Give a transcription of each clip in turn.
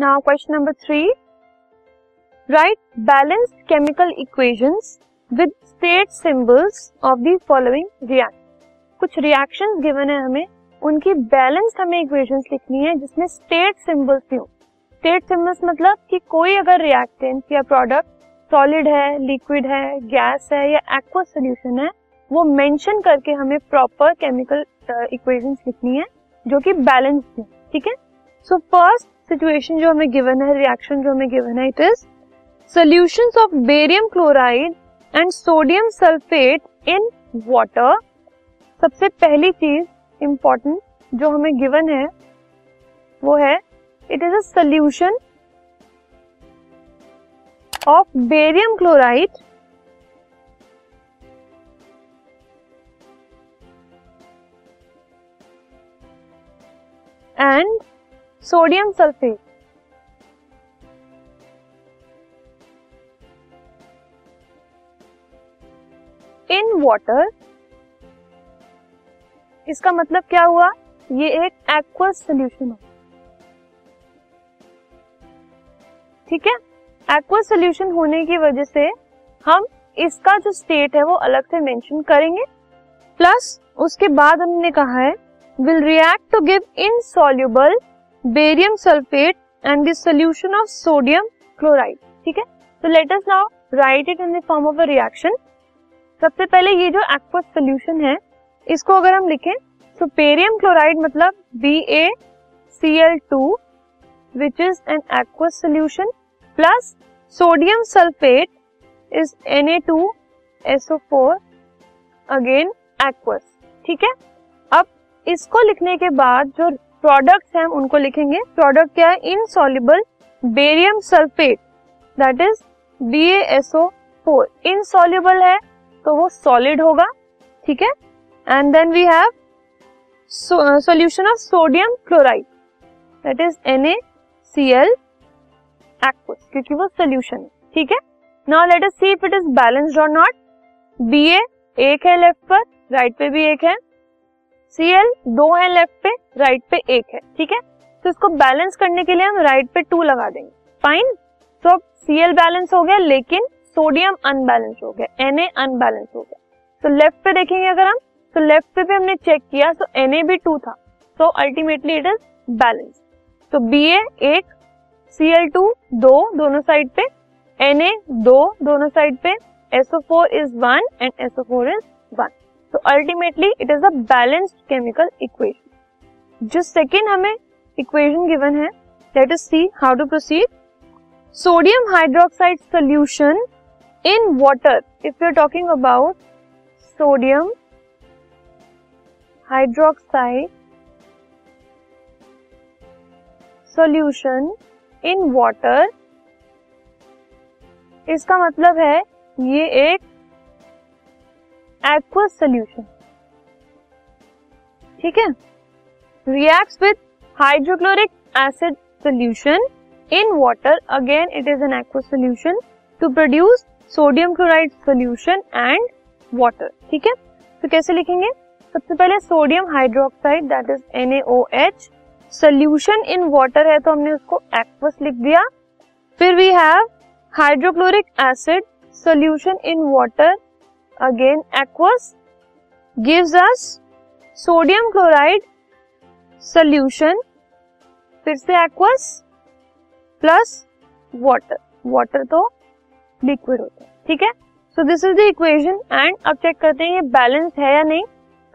Now question number three write balanced chemical equations with state symbols of the following react कुछ reactions given है हमें। उनकी balance हमें equations लिखनी है जिसमें स्टेट सिंबल्स भी हो। स्टेट सिंबल्स मतलब कि कोई अगर रिएक्टेंट या प्रोडक्ट सॉलिड है लिक्विड है गैस है या एक्वा सोल्यूशन है, वो मेंशन करके हमें प्रॉपर केमिकल इक्वेशंस लिखनी है जो कि बैलेंस है। ठीक है? सो फ़र्स्ट सिचुएशन जो हमें गिवन है रिएक्शन जो हमें गिवन है it is solution of barium chloride and sodium sulphate in water सबसे पहली चीज़ इंपॉर्टेंट जो हमें गिवन है, वो है it is a solution of barium chloride and sodium sulphate. In water इसका मतलब क्या हुआ? ये एक एक्वस सोल्यूशन है ठीक है? एक्वस सोल्यूशन होने की वजह से हम इसका जो स्टेट है वो अलग से मेंशन करेंगे। प्लस उसके बाद हमने कहा है will react to give insoluble barium sulphate and the solution of sodium chloride ठीक है? तो let us now write it in the form of a reaction सबसे पहले ये जो एक्वस सोल्यूशन है, इसको अगर हम लिखें तो बेरियम क्लोराइड मतलब B A C L two which is an aqueous solution plus sodium sulphate is N A two S O four again aqueous ठीक है? अब इसको लिखने के बाद जो प्रोडक्ट्स हैं उनको लिखेंगे। प्रोडक्ट क्या है? Insoluble barium sulphate that is B S O four insoluble है तो वो सॉलिड होगा, ठीक है? And then we have solution of sodium chloride that is N A C L aqueous क्योंकि वो सोल्यूशन है, ठीक है? Now let us see if it is balanced और नॉट बी ए एक है लेफ़्ट पर राइट पे भी एक है। सी एल दो है लेफ़्ट पे राइट पे एक है, ठीक है? तो इसको बैलेंस करने के लिए हम राइट पे टू लगा देंगे। फाइन तो अब सी एल बैलेंस हो गया, लेकिन सोडियम अनबैलेंस हो गया एन अनबैलेंस हो गया। तो लेफ़्ट पे देखेंगे अगर हम तो लेफ़्ट पे भी हमने चेक किया तो एन भी टू था। तो अल्टीमेटली इट इज़ बैलेंस तो बी ए एक सी एल टू दो दोनों साइड पे एन दो दोनों साइड पे S O four is one and S O four is one तो ultimately it is a balanced chemical equation जो सेकेंड हमें इक्वेशन गिवन है let us see how to proceed sodium hydroxide solution in water if you are talking about sodium hydroxide solution in water इसका मतलब है ये एक aqueous solution ठीक है? Reacts with hydrochloric acid solution in water again it is an aqueous solution to produce sodium chloride solution and water ठीक है? तो कैसे लिखेंगे? सबसे पहले sodium hydroxide that is NaOH solution in water है तो हमने उसको एक्वस लिख दिया। फिर we have hydrochloric acid solution in water again aqueous gives us sodium chloride solution फिर से एक्वस प्लस वाटर वाटर तो लिक्विड होता है, ठीक है? So this is the equation and अब चेक करते हैं ये बैलेंस है या नहीं?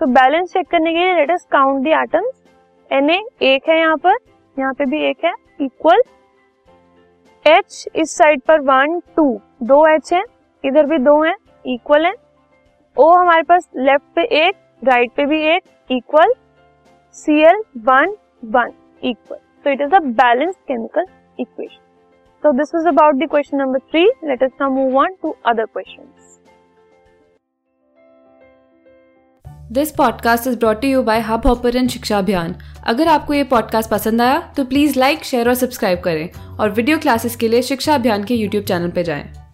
तो बैलेंस चेक करने के लिए let us count the atoms N एक है यहाँ पर, यहाँ पे भी एक है इक्वल एच इस साइड पर वन टू दो एच है, इधर भी दो है इक्वल है. ओ हमारे पास लेफ़्ट पे एक राइट पे भी एक equal C L one one equal तो it is a balance chemical equation So, this was about the question number three. Let us now move on to other questions. This podcast is brought you by Hub Hopper शिक्षा अभियान अगर आपको ये podcast पसंद आया तो please like share और subscribe करें और वीडियो क्लासेस के लिए शिक्षा अभियान के यूट्यूब चैनल पर जाएँ।